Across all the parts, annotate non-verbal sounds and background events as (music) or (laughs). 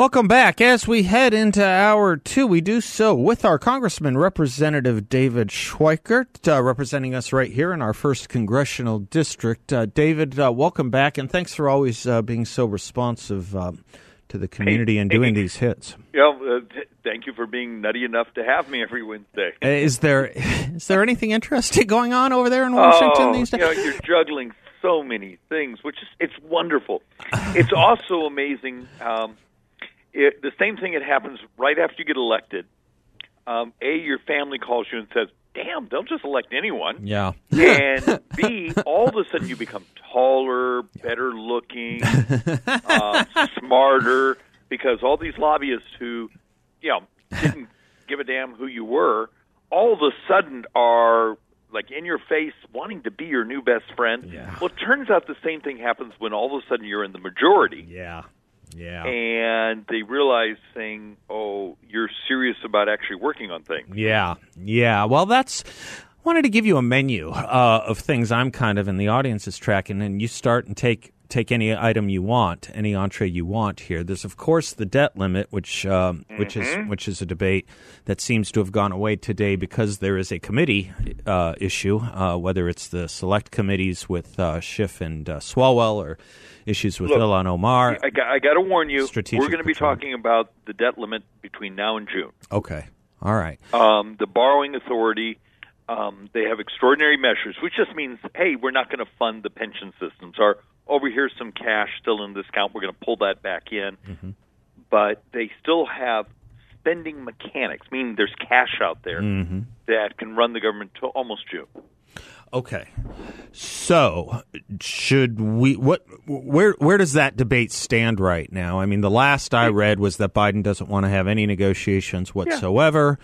Welcome back. As we head into hour two, we do so with our Congressman Representative David Schweikert, uh, representing us right here in our first congressional district. Uh, David, uh, welcome back, and thanks for always uh, being so responsive um, to the community hey, and doing hey, these hits. Yeah, uh, th- thank you for being nutty enough to have me every Wednesday. Uh, is there (laughs) is there anything interesting going on over there in Washington oh, these days? You know, you're juggling so many things, which is it's wonderful. it's also amazing. Um, it, the same thing that happens right after you get elected. Um, a, your family calls you and says, "Damn, they'll just elect anyone." Yeah. and (laughs) B, all of a sudden you become taller, better looking, uh, (laughs) smarter, because all these lobbyists who, you know, didn't give a damn who you were, all of a sudden are like in your face, wanting to be your new best friend. Yeah. Well, it turns out the same thing happens when all of a sudden you're in the majority Yeah. Yeah. and they realize saying, "Oh, you're serious about actually working on things." Yeah, yeah. Well, that's. I wanted to give you a menu uh, of things I'm kind of in the audience is tracking, and you start and take take any item you want, any entree you want here. There's of course the debt limit, which um, which is which is a debate that seems to have gone away today because there is a committee uh, issue, uh, whether it's the select committees with uh, Schiff and uh, Swalwell or issues with Look, Ilhan Omar. I, got, I got to warn you, we're going to be talking about the debt limit between now and June. Okay, all right. Um, the borrowing authority, um, they have extraordinary measures, which just means, hey, we're not going to fund the pension systems. Or over here's some cash still in this account. We're going to pull that back in. Mm-hmm. But they still have spending mechanics, meaning there's cash out there Mm-hmm. that can run the government to almost June. Okay. So, should we what where where does that debate stand right now? I mean, the last I read was that Biden doesn't want to have any negotiations whatsoever.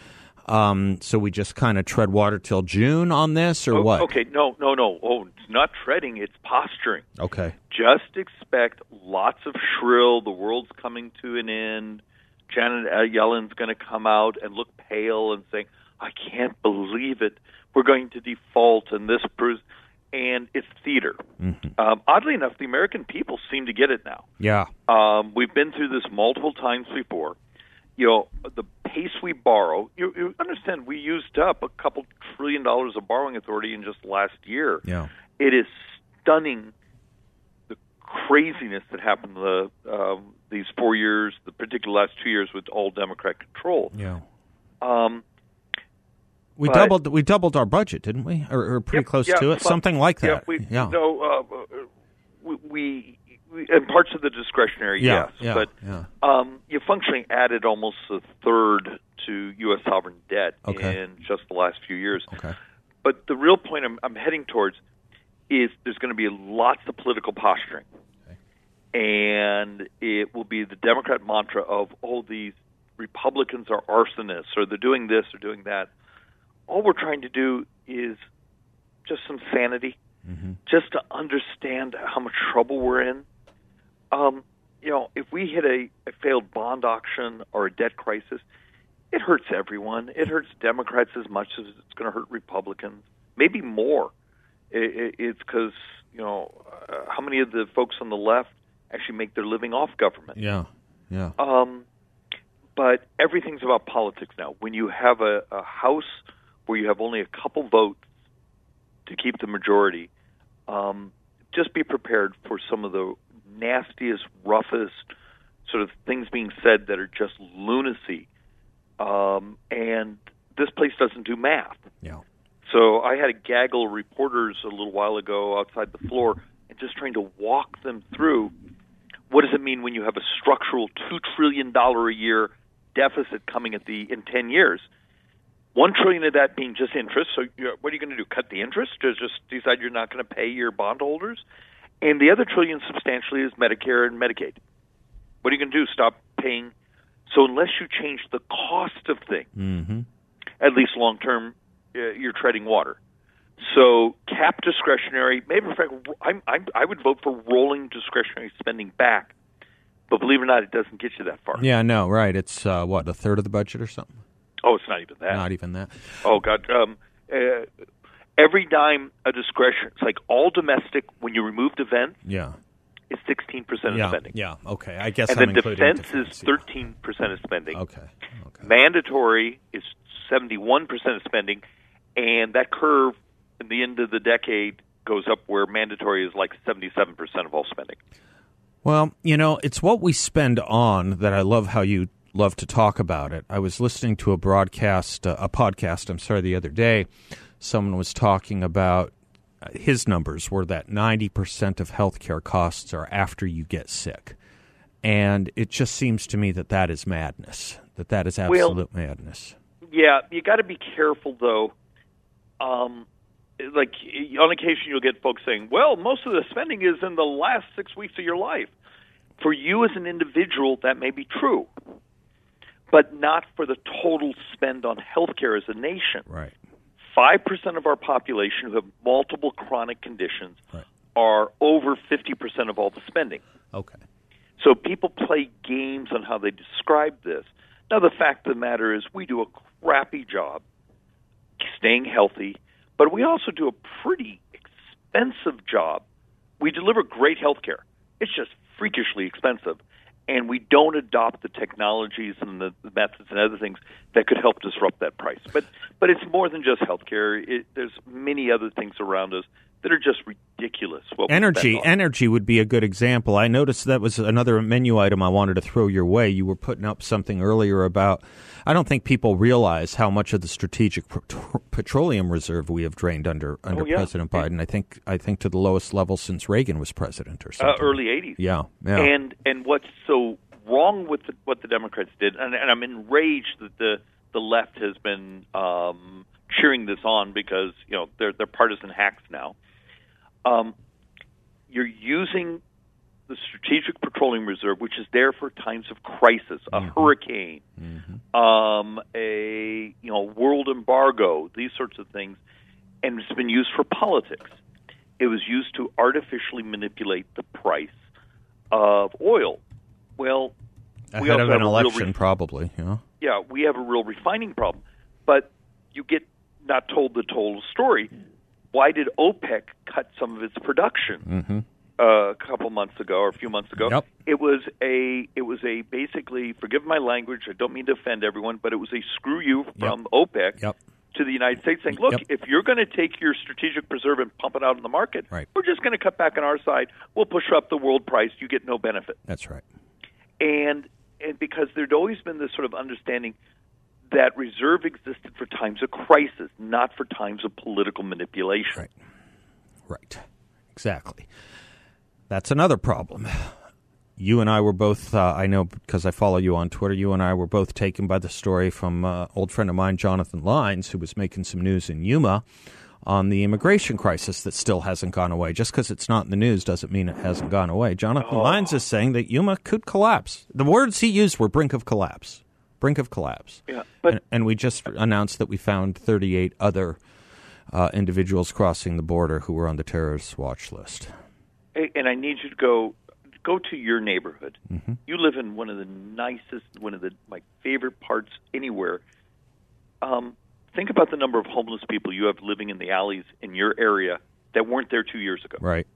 Um, so we just kind of tread water till June on this, or Oh, what? Okay, no, no, no. Oh, it's not treading; it's posturing. Okay. Just expect lots of shrill. The world's coming to an end. Janet Yellen's going to come out and look pale and saying, "I can't believe it. We're going to default." And this proves, and it's theater. Um, oddly enough, the American people seem to get it now. Yeah. Um, we've been through this multiple times before. You know, the pace we borrow, you, you understand we used up a couple trillion dollars of borrowing authority in just last year. Yeah. It is stunning the craziness that happened the um, these four years, the particular last two years with all Democrat control. Yeah. Um, We But- doubled we doubled our budget, didn't we? Or, or pretty Yep, close yeah, to it, but- something like that. we, yeah. No, uh, we, we, we and parts of the discretionary, Yeah, yes, yeah, but yeah. um, you functionally added almost a third to U.S. sovereign debt Okay. in just the last few years. Okay. But the real point I'm, I'm heading towards is there's going to be lots of political posturing, and it will be the Democrat mantra of oh these Republicans are arsonists or they're doing this or doing that. All we're trying to do is just some sanity, just to understand how much trouble we're in. Um, you know, if we hit a, a failed bond auction or a debt crisis, it hurts everyone. It hurts Democrats as much as it's going to hurt Republicans, maybe more. It, it, it's because you know uh, how many of the folks on the left actually make their living off government. Yeah. Yeah. Um, but everything's about politics now. When you have a, a House where you have only a couple votes to keep the majority, um, just be prepared for some of the nastiest, roughest sort of things being said that are just lunacy. Um, and this place doesn't do math. Yeah. So I had a gaggle of reporters a little while ago outside the floor and just trying to walk them through what does it mean when you have a structural two trillion dollar a year deficit coming at the in ten years. One trillion of that being just interest. So what are you going to do? Cut the interest? Or just decide you're not going to pay your bondholders? And the other trillion substantially is Medicare and Medicaid. What are you going to do? Stop paying paying. So unless you change the cost of things, Mm-hmm. at least long term, uh, you're treading water. So cap discretionary. Maybe in fact, I'm, I'm, I would vote for rolling discretionary spending back. But believe it or not, it doesn't get you that far. Yeah, no, right. It's uh, what a third of the budget or something. Oh, it's not even that. Not even that. Oh God. Um, uh, every dime a discretion. It's like all domestic. When you remove defense, Yeah. is sixteen percent of Yeah. spending, Yeah. Okay. I guess and I'm then including defense, is yeah. thirteen percent of spending. Okay. Okay. Mandatory is seventy-one percent of spending, and that curve in the end of the decade goes up where mandatory is like seventy-seven percent of all spending. Well, you know, it's what we spend on that I love how you love to talk about it. I was listening to a broadcast, uh, a podcast, I'm sorry, the other day. Someone was talking about uh, his numbers were that 90% of healthcare costs are after you get sick. And it just seems to me that that is madness, that that is absolute madness. Yeah, you got to be careful though. Um, like on occasion, you'll get folks saying, "Well, most of the spending is in the last six weeks of your life." For you as an individual, that may be true, but not for the total spend on healthcare as a nation. Right. Five percent of our population who have multiple chronic conditions Right. are over fifty percent of all the spending. Okay. So people play games on how they describe this. Now, the fact of the matter is, we do a crappy job staying healthy, but we also do a pretty expensive job. We deliver great health care. It's just freakishly expensive. And we don't adopt the technologies and the methods and other things that could help disrupt that price. But but it's more than just healthcare. It, there's many other things around us that are just ridiculous. What Energy, energy would be a good example. I noticed that was another menu item I wanted to throw your way. You were putting up something earlier about. I don't think people realize how much of the strategic petroleum reserve we have drained under under Oh, yeah. President Biden. I think I think to the lowest level since Reagan was president or uh, something. early '80s. Yeah, yeah. And and what's so wrong with the, what the Democrats did, and, and I'm enraged that the the left has been um, cheering this on because you know they're they're partisan hacks now. Um, you're using the Strategic Petroleum Reserve, which is there for times of crisis, a hurricane, um, a you know world embargo, these sorts of things, and it's been used for politics. It was used to artificially manipulate the price of oil. Well, we Ahead also of an have a real election, re- probably. Yeah. yeah, we have a real refining problem. But you get not told the total story. Why did OPEC cut some of its production uh, a couple months ago or a few months ago? Yep. It was a it was a basically forgive my language. I don't mean to offend everyone, but it was a screw you from OPEC Yep. to the United States saying, look, Yep. if you're going to take your strategic preserve and pump it out in the market, Right. we're just going to cut back on our side. We'll push up the world price. You get no benefit That's right. and and because there'd always been this sort of understanding that reserve existed for times of crisis, not for times of political manipulation. Right. Right. Exactly. That's another problem. You and I were both, uh, I know because I follow you on Twitter, you and I were both taken by the story from uh, old friend of mine, Jonathan Lines, who was making some news in Yuma on the immigration crisis that still hasn't gone away. Just because it's not in the news doesn't mean it hasn't gone away. Jonathan Lines is saying that Yuma could collapse. The words he used were brink of collapse. Brink of collapse. Yeah, but- and, and we just announced that we found 38 other uh, individuals crossing the border who were on the terrorist watch list. And I need you to go go to your neighborhood. Mm-hmm. You live in one of the nicest, one of the my favorite parts anywhere. Um, think about the number of homeless people you have living in the alleys in your area that weren't there two years ago. Right.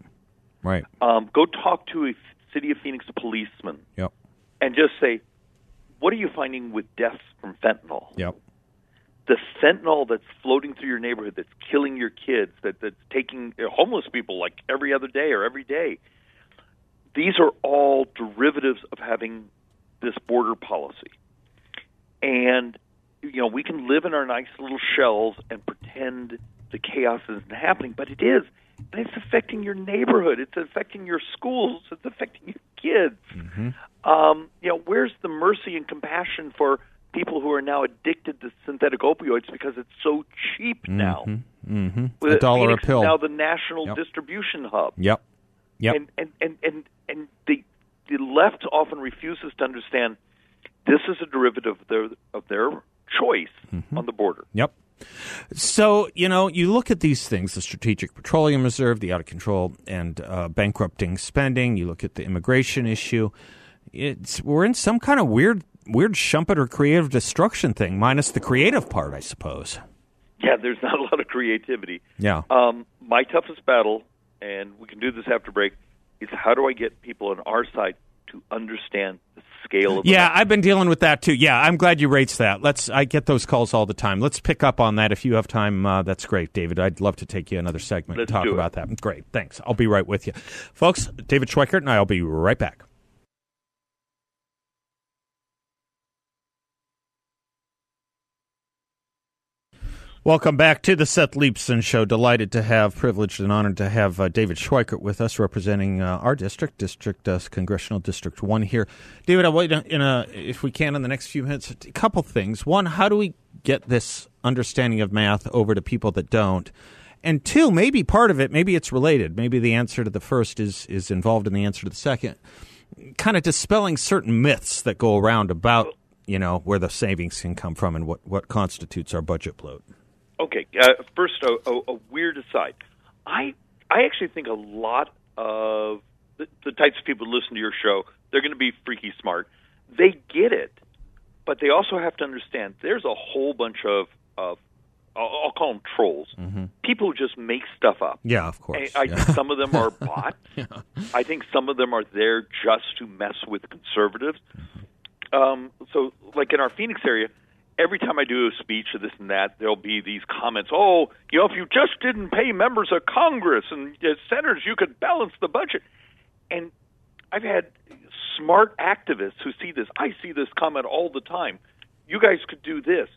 Right. Um, go talk to a city of Phoenix policeman Yep. and just say, "What are you finding with deaths from fentanyl?" Yep. the fentanyl that's floating through your neighborhood that's killing your kids that that's taking homeless people like every other day or every day these are all derivatives of having this border policy and you know we can live in our nice little shells and pretend the chaos isn't happening but it is it's affecting your neighborhood it's affecting your schools it's affecting your kids um, you know where's the mercy and compassion for people who are now addicted to synthetic opioids because it's so cheap now Mm-hmm. With A dollar Phoenix a pill. now the national Yep. distribution hub Yep. Yep. and and and and and the the left often refuses to understand This is a derivative of their of their choice Mm-hmm. on the border. Yep. So, you know, you look at these things the Strategic Petroleum Reserve, the out of control and uh, bankrupting spending, you look at the immigration issue. It's We're in some kind of weird, weird Schumpeter creative destruction thing, minus the creative part, I suppose. Yeah, there's not a lot of creativity. Yeah. Um, my toughest battle, and we can do this after break, is how do I get people on our side to understand the scale of the Yeah, I've been dealing with that too. Yeah, I'm glad you raised that. Let's. I get those calls all the time. Let's pick up on that if you have time. Uh, that's great, David. I'd love to take you another segment Let's and talk about that. Great, thanks. I'll be right with you, folks. David Schweikert and I'll be right back. Welcome back to the Seth Leibsohn Show. Delighted to have, privileged and honored to have uh, David Schweikert with us, representing uh, our district, District uh, Congressional District One here. David, I want to- in a, if we can, in the next few minutes, a couple things. One, how do we get this understanding of math over to people that don't? And two, maybe part of it, maybe it's related. Maybe the answer to the first is is involved in the answer to the second. Kind of dispelling certain myths that go around about you know where the savings can come from and what what constitutes our budget bloat. Okay, uh, first a, a, a weird aside. I I actually think a lot of the, the types of people who listen to your show, they're going to be freaky smart. They get it, but they also have to understand there's a whole bunch of of I'll, I'll call them trolls, people who just make stuff up. Yeah, of course. I yeah. think some of them are (laughs) bots. I think some of them are there just to mess with conservatives. Um, so, like in our Phoenix area, every time I do a speech or this and that, there'll be these comments. Oh, you know, if you just didn't pay members of Congress and senators, you could balance the budget. And I've had smart activists who see this. I see this comment all the time. You guys could do this.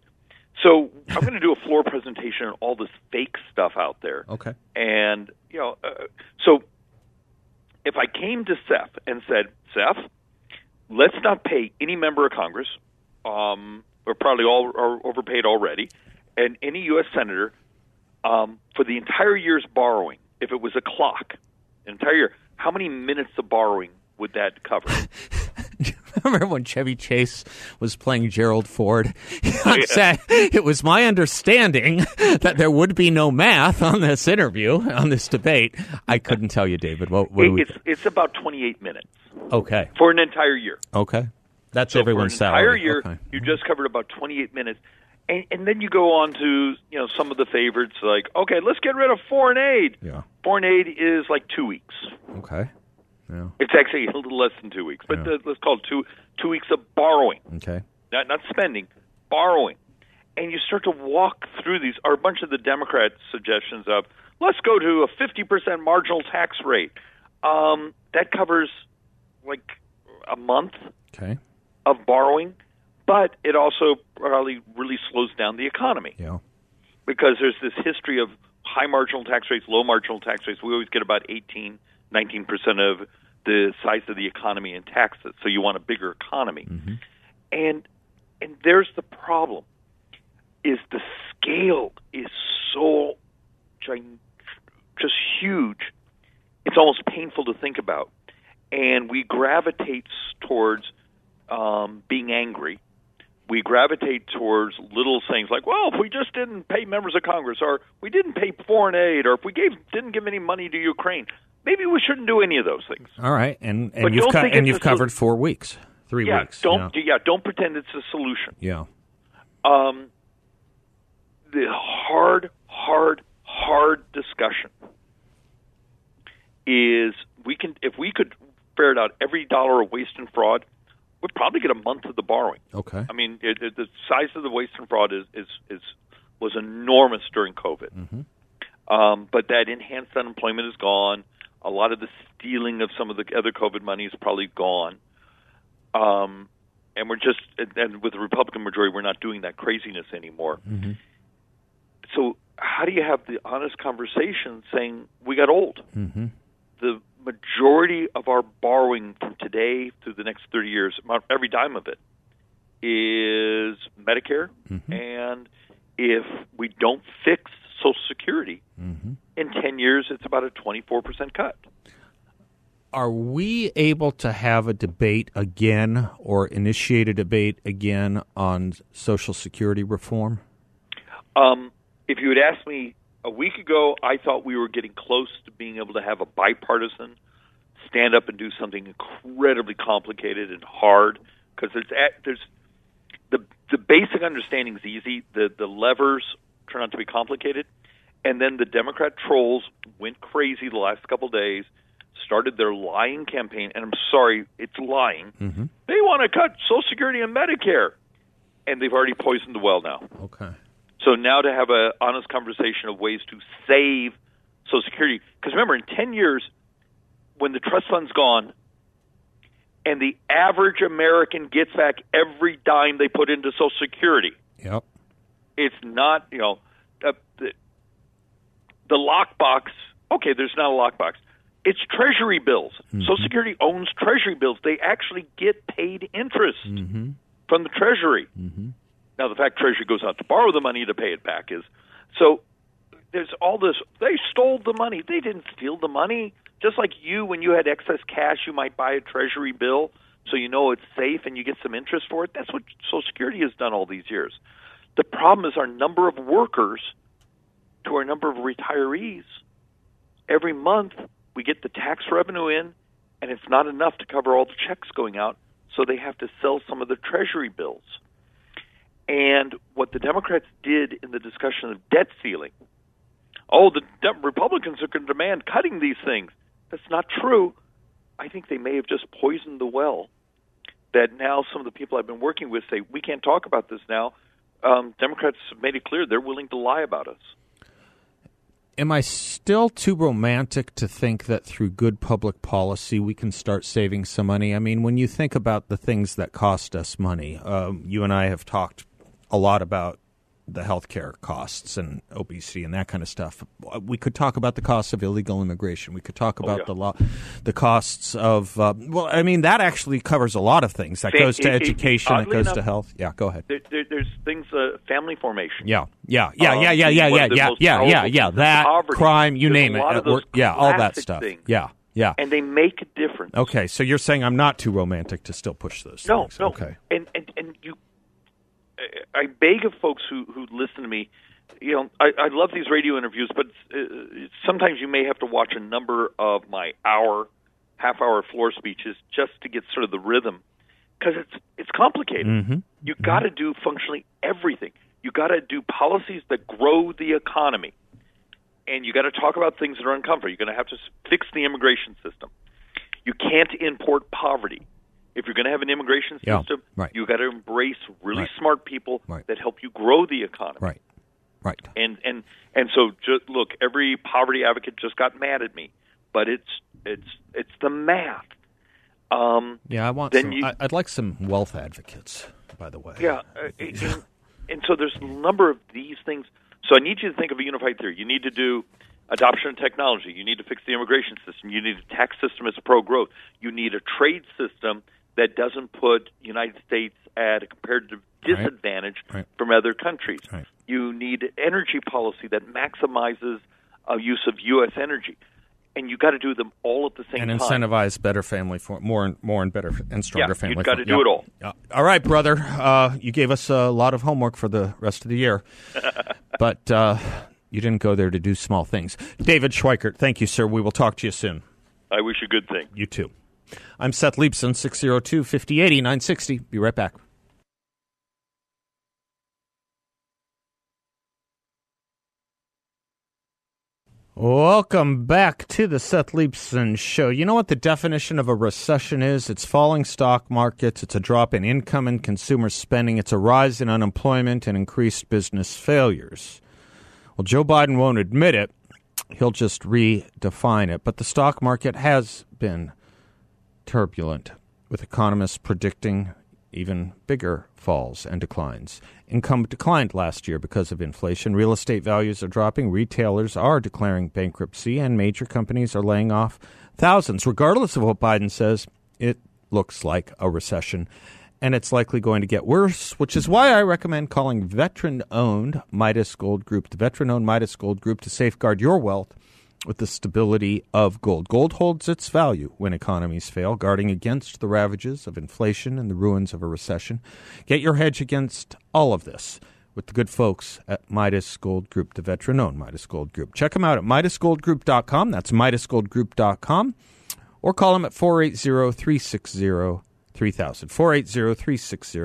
So I'm going to do a floor presentation on all this fake stuff out there. Okay. And you know, uh, so if I came to Seth and said, Seth, let's not pay any member of Congress, um, we're probably all are overpaid already, and any U.S. senator um, for the entire year's borrowing, if it was a clock, an entire year, how many minutes of borrowing would that cover? (laughs) Remember when Chevy Chase was playing Gerald Ford? (laughs) Oh, Said, it was my understanding that there would be no math on this interview, on this debate. I couldn't tell you, David. What, what do we? it's it's about 28 minutes Okay. for an entire year. Okay. That's So everyone's for an salary. entire year, Okay. you just covered about 28 minutes, and, and then you go on to you know some of the favorites like okay, let's get rid of foreign aid. Yeah. Foreign aid is like two weeks. Okay. Yeah. It's actually a little less than two weeks, but Yeah. uh, let's call it two two weeks of borrowing, Okay. not not spending, borrowing. And you start to walk through these. Are a bunch of the Democrats' suggestions of let's go to a 50% marginal tax rate. Um, that covers like a month Okay. Of borrowing, but it also probably really slows down the economy Yeah. because there's this history of high marginal tax rates, low marginal tax rates. We always get about 18, 19 percent of the size of the economy in taxes. So you want a bigger economy, mm-hmm. and and there's the problem: is the scale is so gin- just huge. It's almost painful to think about, and we gravitate towards um, being angry. We gravitate towards little things like, well, if we just didn't pay members of Congress, or we didn't pay foreign aid, or if we gave didn't give any money to Ukraine, maybe we shouldn't do any of those things. All right. And and But you've co- and you've a sol- covered four weeks, three yeah, weeks. don't Yeah. yeah, don't pretend it's a solution. yeah. Um, the hard, hard, hard discussion is we can if we could ferret out every dollar of waste and fraud, we'd probably get a month of the borrowing. Okay. I mean, it, it, the size of the waste and fraud is is, is was enormous during COVID. Um, but that enhanced unemployment is gone. A lot of the stealing of some of the other COVID money is probably gone. Um, and we're just and, with the Republican majority, we're not doing that craziness anymore. So, how do you have the honest conversation saying we got old? Mm-hmm. The majority of our borrowing from today through the next 30 years, every dime of it, is Medicare. And if we don't fix Social Security, Mm-hmm. in 10 years, it's about a 24% cut. are we able to have a debate again or initiate a debate again on Social Security reform? Um, if you had asked me a week ago, I thought we were getting close to being able to have a bipartisan stand up and do something incredibly complicated and hard because there's there's the the basic understanding is easy. The the levers turn out to be complicated, and then the Democrat trolls went crazy the last couple of days started their lying campaign, and I'm sorry, it's lying. Mm-hmm. They want to cut Social Security and Medicare, and they've already poisoned the well now. Okay. So now to have an honest conversation of ways to save Social Security, because remember, in 10 years, when the trust fund's gone, and the average American gets back every dime they put into Social Security. Yep. It's not, you know, uh, the, the lockbox. Okay, there's not a lockbox it's treasury bills. Mm-hmm. Social Security owns treasury bills. They actually get paid interest mm-hmm. from the treasury. Mm-hmm. Now, the fact treasury goes out to borrow the money to pay it back is so. There's all this. They stole the money. They didn't steal the money. Just like you, when you had excess cash, you might buy a treasury bill so you know it's safe and you get some interest for it. That's what Social Security has done all these years. The problem is our number of workers to our number of retirees. Every month, we get the tax revenue in, and it's not enough to cover all the checks going out, so they have to sell some of the treasury bills. And what the Democrats did in the discussion of debt ceiling, oh, the de- Republicans are going to demand cutting these things. That's not true. I think they may have just poisoned the well. That now some of the people I've been working with say we can't talk about this now. Um, Democrats have made it clear they're willing to lie about us am I still too romantic to think that through good public policy we can start saving some money? I mean, when you think about the things that cost us money, um, you and I have talked a lot about the healthcare costs and obesity and that kind of stuff. We could talk about the costs of illegal immigration. We could talk oh, about oh, yeah. the law, the costs of. Uh, well, I mean that actually covers a lot of things. That goes to it, education. It, it goes enough, to health. Yeah, go ahead. There, there, there's things, uh, family formation. Yeah, yeah, yeah, yeah, yeah, yeah, yeah, yeah, yeah, yeah, yeah. That poverty. crime, you there's name it. Work, yeah, all that stuff. Things. Yeah. Yeah, and they make a difference. Okay, so you're saying I'm not too romantic to still push those. No, things. no. Okay, and and I beg of folks who who listen to me. You know, I, I love these radio interviews, but uh, sometimes you may have to watch a number of my hour, half hour floor speeches just to get sort of the rhythm, because it's it's complicated. Mm-hmm. You got to do functionally everything. You got to do policies that grow the economy, and you got to talk about things that are uncomfortable. You're going to have to fix the immigration system. You can't import poverty if you're going to have an immigration system, yeah, right. you got to embrace really right. smart people right. that help you grow the economy. Right. Right. And and and so just look, every poverty advocate just got mad at me, but it's it's it's the math. Um, yeah, I want. Some, you, I, would like some wealth advocates, by the way. Yeah, uh, (laughs) and, and so there's a number of these things. So I need you to think of a unified theory. You need to do adoption of technology. You need to fix the immigration system. You need a tax system that's pro growth. You need a trade system that doesn't put United States at a comparative disadvantage right. Right. from other countries. Right. You need energy policy that maximizes uh, use of U.S. energy, and you got to do them all at the same time. And incentivize better family for more and more and better and stronger yeah, family. You've got to do it all. Yeah. All right, brother. Uh, you gave us a lot of homework for the rest of the year, (laughs) but uh, you didn't go there to do small things. David Schweikert, thank you, sir. We will talk to you soon. I wish you good thing. You too. I'm Seth Leibsohn, 602 5080 960. Be right back. Welcome back to the Seth Leibsohn Show. You know what the definition of a recession is? It's falling stock markets, it's a drop in income and consumer spending, it's a rise in unemployment and increased business failures. Well, Joe Biden won't admit it, he'll just redefine it. But the stock market has been turbulent, with economists predicting even bigger falls and declines. Income declined last year because of inflation. Real estate values are dropping. Retailers are declaring bankruptcy, and major companies are laying off thousands. Regardless of what Biden says, it looks like a recession, and it's likely going to get worse, which is why I recommend calling veteran owned Midas Gold Group, the veteran owned Midas Gold Group, to safeguard your wealth with the stability of gold. Gold holds its value when economies fail, guarding against the ravages of inflation and the ruins of a recession. Get your hedge against all of this with the good folks at Midas Gold Group, the veteran owned Midas Gold Group. Check them out at MidasGoldGroup.com. That's MidasGoldGroup.com. Or call them at 480 360 3000. 480 360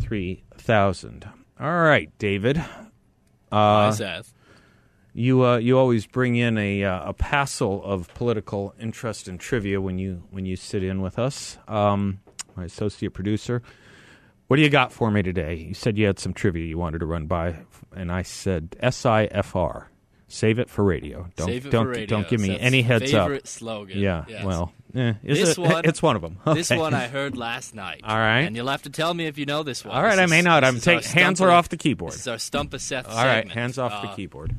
3000. All right, David. Uh, Seth. You uh, you always bring in a uh, a passel of political interest and trivia when you when you sit in with us. Um, my associate producer. What do you got for me today? You said you had some trivia you wanted to run by, and I said SIFR. Save it for radio. Don't Save it don't for radio. don't give me That's any heads up. favorite slogan. Yeah. Yes. Well, eh, is This it? (laughs) one- it's one of them. This one I (laughs) heard last night. All right. And you'll have to tell me if you know this one. All right, This I is- may not. I'm is take hands are off the keyboard. This is our stump of Seth All right, segment. hands off the Uh, keyboard.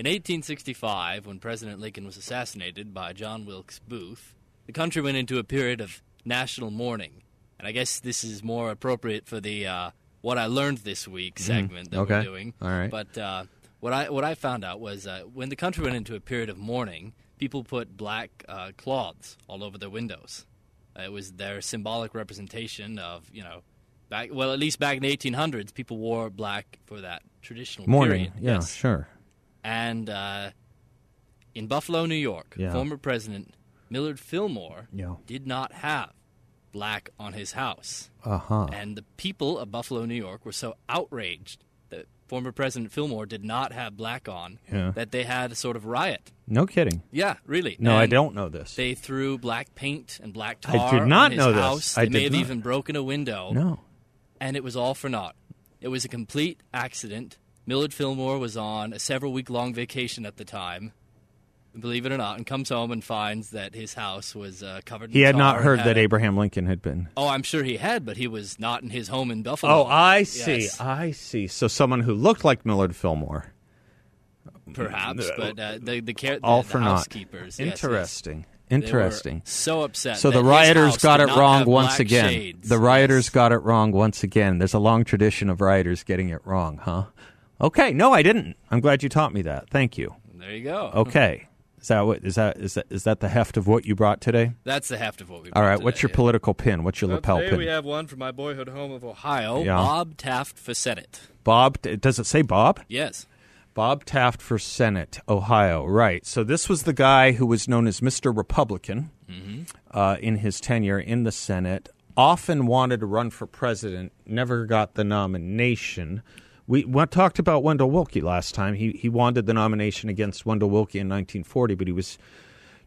In 1865, when President Lincoln was assassinated by John Wilkes Booth, the country went into a period of national mourning. And I guess this is more appropriate for the uh, "What I Learned This Week" segment that Mm-hmm. Okay. we're doing. All right. But uh, what I what I found out was uh, when the country went into a period of mourning, people put black uh, cloths all over their windows. Uh, it was their symbolic representation of you know. Back, well, at least back in the 1800s, people wore black for that traditional Morning. period. Yeah, Yes sure. And uh, in Buffalo, New York, Yeah. former President Millard Fillmore Yeah. did not have black on his house. Uh huh. And the people of Buffalo, New York were so outraged that former President Fillmore did not have black on Yeah. that they had a sort of riot. No kidding. Yeah, really. No, I don't know this. They threw black paint and black tar I did not on his know this. house. I They may have not. even broken a window no. and it was all for naught. It was a complete accident. Millard Fillmore was on a several week long vacation at the time, believe it or not, and comes home and finds that his house was uh, covered in He had not heard that Abraham Lincoln had been. Oh, I'm sure he had, but he was not in his home in Buffalo. Oh, I see. Yes, I see. So someone who looked like Millard Fillmore. perhaps, but uh, the the, care, All the for naught. housekeepers. yes, yes. Interesting. Interesting. so upset. So the rioters got it wrong once again. shades. The rioters got it wrong once again. There's a long tradition of rioters getting it wrong, huh? Okay, no, I didn't. I'm glad you taught me that. Thank you. There you go. (laughs) Okay, is that what is that is that is that the heft of what you brought today? That's the heft of what we. Brought. All right, brought what's your yeah. political pin? What's your Well, lapel today pin? we have one from my boyhood home of Ohio, Yeah. Bob Taft for Senate. Bob, does it say Bob? Yes. Bob Taft for Senate, Ohio. Right. So this was the guy who was known as Mr. Republican uh, in his tenure in the Senate. Often wanted to run for president, never got the nomination. We talked about Wendell Willkie last time. He he wanted the nomination against Wendell Willkie in 1940, but he was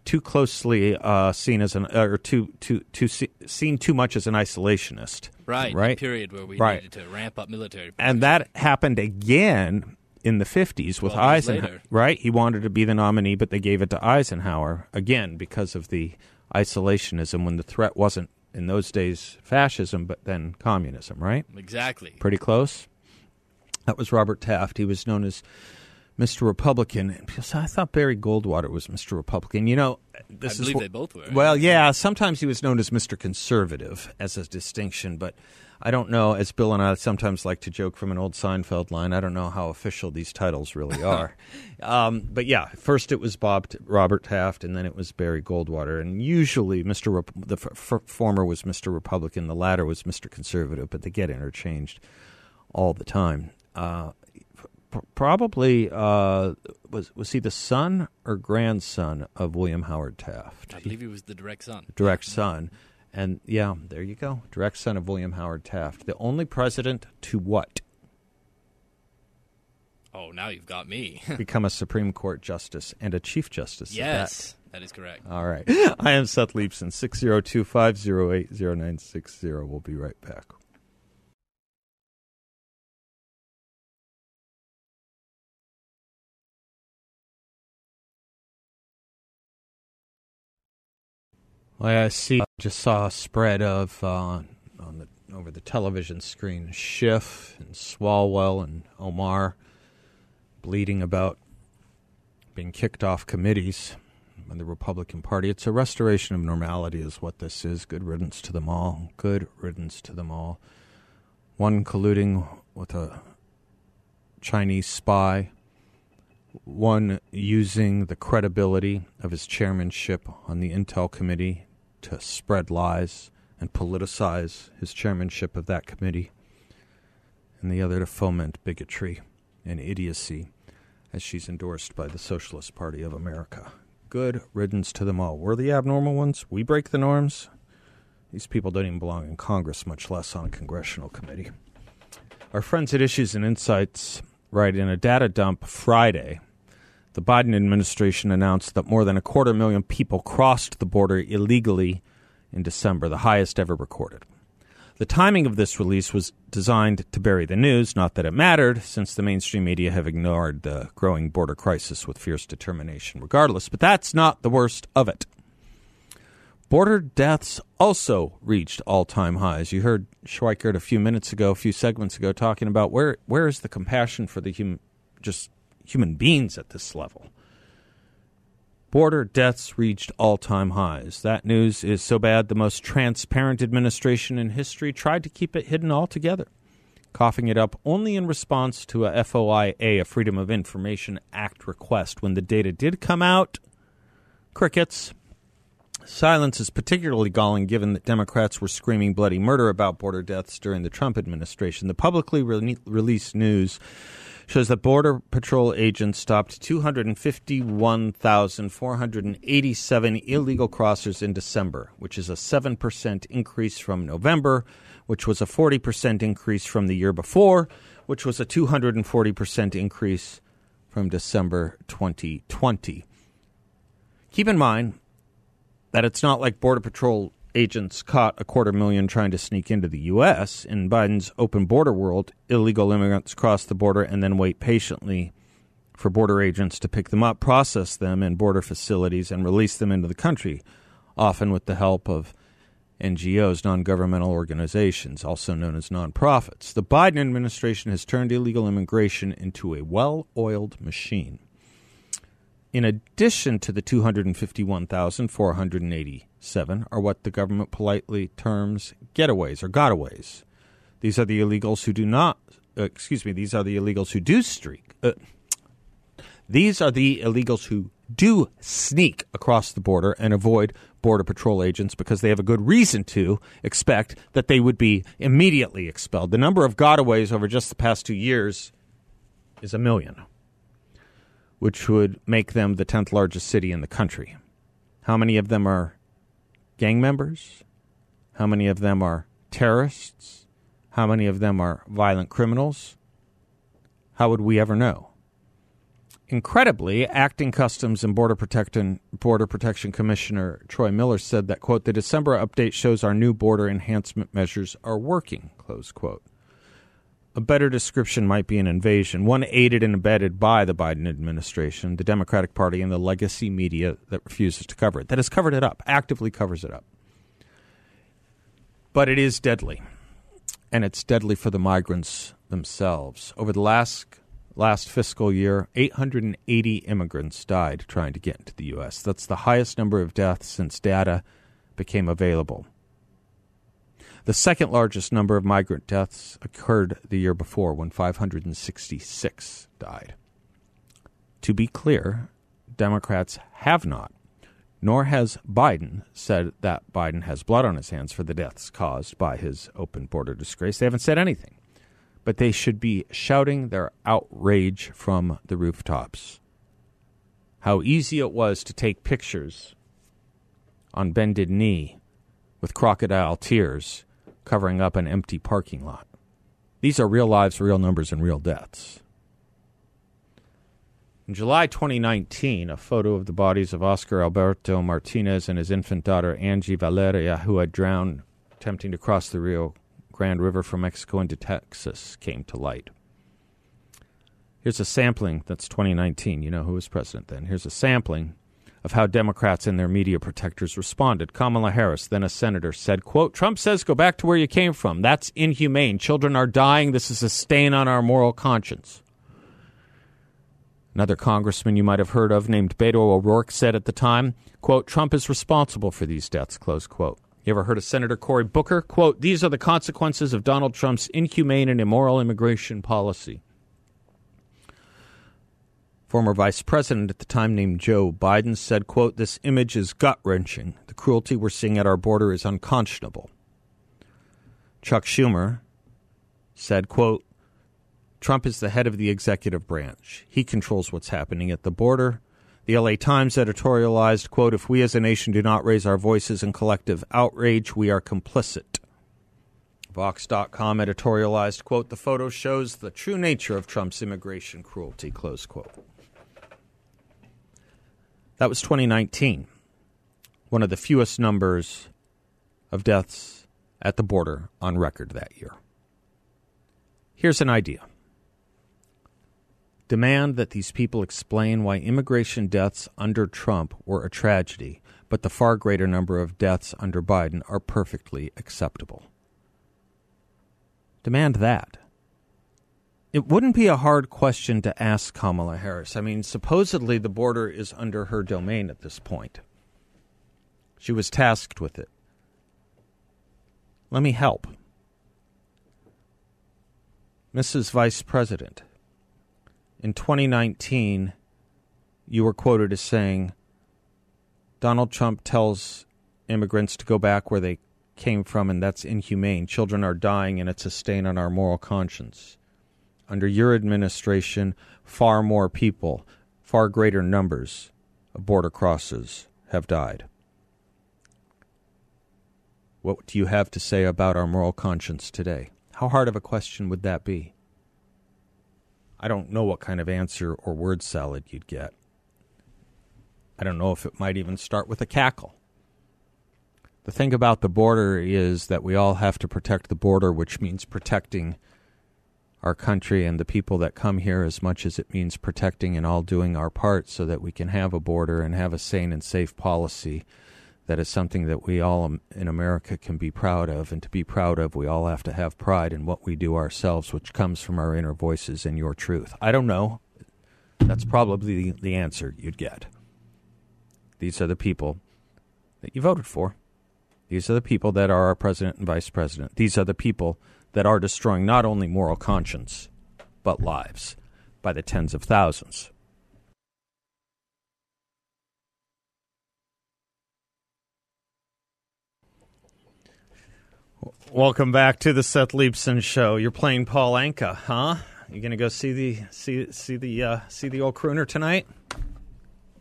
too closely uh, seen as an or too too too se- seen too much as an isolationist. Right. Right. Period where we Right. needed to ramp up military. and that happened again in the 50s with 12 years Eisenhower. Right? He wanted to be the nominee, but they gave it to Eisenhower again because of the isolationism when the threat wasn't in those days fascism, but then communism. Right? Exactly. Pretty close. That was Robert Taft. He was known as Mr. Republican. I thought Barry Goldwater was Mr. Republican. You know, this I is believe wh- they both were. Well, yeah. Sometimes he was known as Mr. Conservative as a distinction, but I don't know. As Bill and I sometimes like to joke from an old Seinfeld line, I don't know how official these titles really (laughs) are. um, but yeah, first it was Bob T- Robert Taft, and then it was Barry Goldwater, and usually Mr. Rep- the f- f- former was Mr. Republican, the latter was Mr. Conservative, but they get interchanged all the time. Uh, probably uh, was was he the son or grandson of William Howard Taft? I believe he was the direct son. direct son. And yeah, there you go. Direct son of William Howard Taft. The only president to what? Oh, now you've got me. (laughs) Become a Supreme Court justice and a Chief Justice. at that. yes, that is correct. All right. (gasps) I am Seth Leibsohn, 602 508 0960. We'll be right back. I see. I just saw a spread of uh, on the over the television screen. Schiff and Swalwell and Omar bleeding about being kicked off committees by the Republican Party. It's a restoration of normality, is what this is. Good riddance to them all. Good riddance to them all. One colluding with a Chinese spy. one using the credibility of his chairmanship on the Intel Committee to spread lies and politicize his chairmanship of that committee, and the other to foment bigotry and idiocy as she's endorsed by the Socialist Party of America. Good riddance to them all. We're the abnormal ones. We break the norms. These people don't even belong in Congress, much less on a congressional committee. Our friends at Issues and Insights write in a data dump Friday. The Biden administration announced that more than a quarter million people crossed the border illegally in December, the highest ever recorded. The timing of this release was designed to bury the news, not that it mattered, since the mainstream media have ignored the growing border crisis with fierce determination regardless. But that's not the worst of it. Border deaths also reached all time highs. You heard Schweikert a few minutes ago, a few segments ago, talking about where where is the compassion for the human, just human beings at this level. Border deaths reached all time highs. That news is so bad, the most transparent administration in history tried to keep it hidden altogether, coughing it up only in response to a FOIA, a Freedom of Information Act request. When the data did come out, crickets. Silence is particularly galling given that Democrats were screaming bloody murder about border deaths during the Trump administration. The publicly re- released news shows that Border Patrol agents stopped 251,487 illegal crossers in December, which is a 7% increase from November, which was a 40% increase from the year before, which was a 240% increase from December 2020. Keep in mind that it's not like Border Patrol agents caught a quarter million trying to sneak into the U.S. In Biden's open border world, illegal immigrants cross the border and then wait patiently for border agents to pick them up, process them in border facilities, and release them into the country, often with the help of NGOs, non governmental organizations, also known as nonprofits. The Biden administration has turned illegal immigration into a well oiled machine. In addition to the 251,487 are what the government politely terms getaways or gotaways. These are the illegals who do not, uh, excuse me, these are the illegals who do streak. Uh, these are the illegals who do sneak across the border and avoid Border Patrol agents because they have a good reason to expect that they would be immediately expelled. The number of gotaways over just the past two years is a million which would make them the 10th largest city in the country. How many of them are gang members? How many of them are terrorists? How many of them are violent criminals? How would we ever know? Incredibly, acting Customs and Border Protection, Border Protection Commissioner Troy Miller said that, quote, the December update shows our new border enhancement measures are working, close quote a better description might be an invasion, one aided and abetted by the Biden administration, the Democratic Party, and the legacy media that refuses to cover it, that has covered it up, actively covers it up. But it is deadly, and it's deadly for the migrants themselves. Over the last last fiscal year, 880 immigrants died trying to get into the U.S. That's the highest number of deaths since data became available. The second largest number of migrant deaths occurred the year before when 566 died. To be clear, Democrats have not, nor has Biden said that Biden has blood on his hands for the deaths caused by his open border disgrace. They haven't said anything. But they should be shouting their outrage from the rooftops. How easy it was to take pictures on bended knee with crocodile tears covering up an empty parking lot. These are real lives, real numbers, and real deaths. In July 2019, a photo of the bodies of Oscar Alberto Martinez and his infant daughter Angie Valeria, who had drowned attempting to cross the Rio Grande River from Mexico into Texas, came to light. Here's a sampling that's 2019. You know who was president then. Here's a sampling of how Democrats and their media protectors responded. Kamala Harris, then a senator, said, quote, Trump says go back to where you came from. That's inhumane. Children are dying. This is a stain on our moral conscience. Another congressman you might have heard of named Beto O'Rourke said at the time, quote, Trump is responsible for these deaths, close quote. You ever heard of Senator Cory Booker? Quote, these are the consequences of Donald Trump's inhumane and immoral immigration policy. Former vice president at the time named Joe Biden said, quote, This image is gut wrenching. The cruelty we're seeing at our border is unconscionable. Chuck Schumer said, quote, Trump is the head of the executive branch. He controls what's happening at the border. The LA Times editorialized, quote, If we as a nation do not raise our voices in collective outrage, we are complicit. Vox.com editorialized, quote, The photo shows the true nature of Trump's immigration cruelty, close quote. That was 2019, one of the fewest numbers of deaths at the border on record that year. Here's an idea demand that these people explain why immigration deaths under Trump were a tragedy, but the far greater number of deaths under Biden are perfectly acceptable. Demand that. It wouldn't be a hard question to ask Kamala Harris. I mean, supposedly the border is under her domain at this point. She was tasked with it. Let me help. Mrs. Vice President, in 2019, you were quoted as saying Donald Trump tells immigrants to go back where they came from, and that's inhumane. Children are dying, and it's a stain on our moral conscience under your administration, far more people, far greater numbers of border crosses have died. What do you have to say about our moral conscience today? How hard of a question would that be? I don't know what kind of answer or word salad you'd get. I don't know if it might even start with a cackle. The thing about the border is that we all have to protect the border, which means protecting our country and the people that come here as much as it means protecting and all doing our part so that we can have a border and have a sane and safe policy that is something that we all in America can be proud of. And to be proud of, we all have to have pride in what we do ourselves, which comes from our inner voices and your truth. I don't know. That's probably the answer you'd get. These are the people that you voted for. These are the people that are our president and vice president. These are the people that are destroying not only moral conscience, but lives by the tens of thousands. Welcome back to the Seth Leibsohn Show. You're playing Paul Anka, huh? You gonna go see the see see the uh, see the old crooner tonight?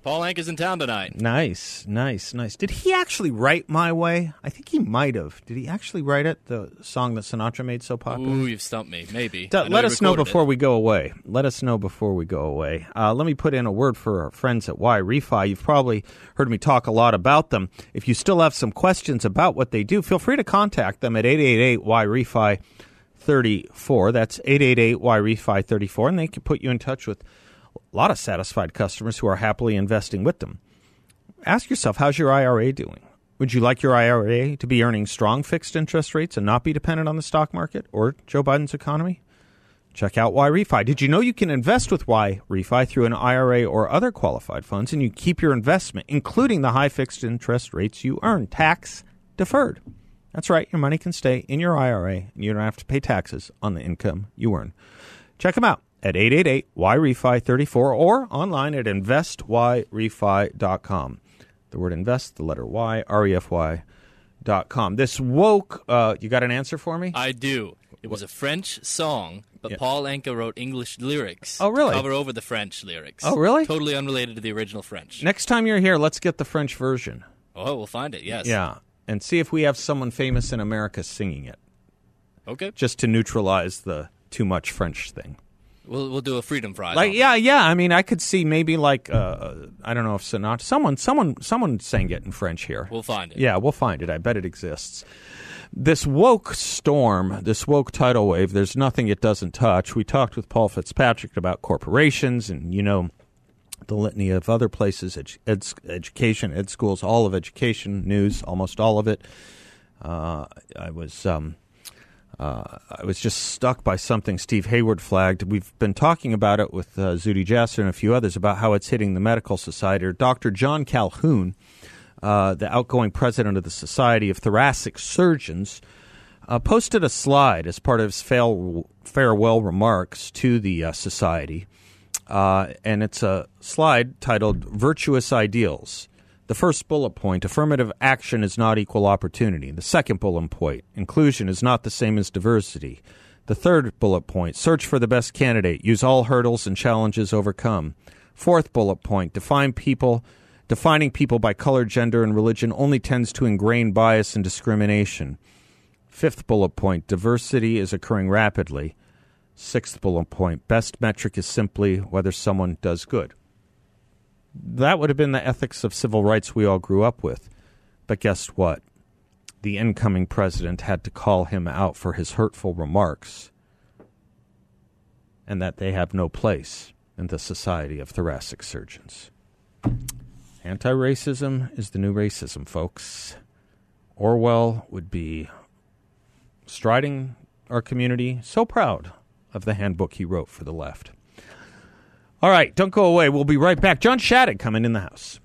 Paul Anka's in town tonight. Nice, nice, nice. Did he actually write My Way? I think he might have. Did he actually write it? The song that Sinatra made so popular? Ooh, you've stumped me. Maybe. D- let us know before it. we go away. Let us know before we go away. Uh, let me put in a word for our friends at YRefy. You've probably heard me talk a lot about them. If you still have some questions about what they do, feel free to contact them at 888 YRefy 34. That's 888 YRefy 34, and they can put you in touch with a lot of satisfied customers who are happily investing with them. Ask yourself, how's your IRA doing? Would you like your IRA to be earning strong fixed interest rates and not be dependent on the stock market or Joe Biden's economy? Check out YRefy. Did you know you can invest with YRefy through an IRA or other qualified funds and you keep your investment, including the high fixed interest rates you earn, tax deferred? That's right, your money can stay in your IRA and you don't have to pay taxes on the income you earn. Check them out at 888-YREFI34 or online at investyrefy.com. The word invest, the letter Y, R-E-F-Y dot com. This woke, uh, you got an answer for me? I do. It was a French song, but yeah. Paul Anka wrote English lyrics. Oh, really? cover over the French lyrics. Oh, really? Totally unrelated to the original French. Next time you're here, let's get the French version. Oh, we'll find it, yes. Yeah, and see if we have someone famous in America singing it. Okay. Just to neutralize the too much French thing. We'll we'll do a Freedom fry. Like yeah, yeah. I mean, I could see maybe like uh, I don't know if Sinatra, someone, someone, someone sang it in French here. We'll find it. Yeah, we'll find it. I bet it exists. This woke storm, this woke tidal wave. There's nothing it doesn't touch. We talked with Paul Fitzpatrick about corporations, and you know the litany of other places, ed, ed, education, ed schools, all of education news, almost all of it. Uh, I was. Um, uh, I was just stuck by something Steve Hayward flagged. We've been talking about it with uh, Zuhdi Jasser and a few others about how it's hitting the medical society. Dr. John Calhoon, uh, the outgoing president of the Society of Thoracic Surgeons, uh, posted a slide as part of his farewell remarks to the uh, society. uh, and it's a slide titled Virtuous Ideals. The first bullet point affirmative action is not equal opportunity. The second bullet point inclusion is not the same as diversity. The third bullet point search for the best candidate, use all hurdles and challenges overcome. Fourth bullet point define people. Defining people by color, gender, and religion only tends to ingrain bias and discrimination. Fifth bullet point diversity is occurring rapidly. Sixth bullet point best metric is simply whether someone does good. That would have been the ethics of civil rights we all grew up with. But guess what? The incoming president had to call him out for his hurtful remarks and that they have no place in the society of thoracic surgeons. Anti racism is the new racism, folks. Orwell would be striding our community, so proud of the handbook he wrote for the left. All right, don't go away. We'll be right back. John Shadegg coming in the house.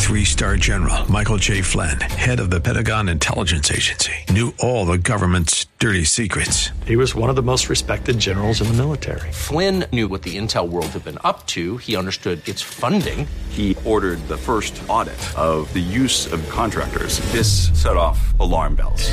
Three star general Michael J. Flynn, head of the Pentagon Intelligence Agency, knew all the government's dirty secrets. He was one of the most respected generals in the military. Flynn knew what the intel world had been up to, he understood its funding. He ordered the first audit of the use of contractors. This set off alarm bells.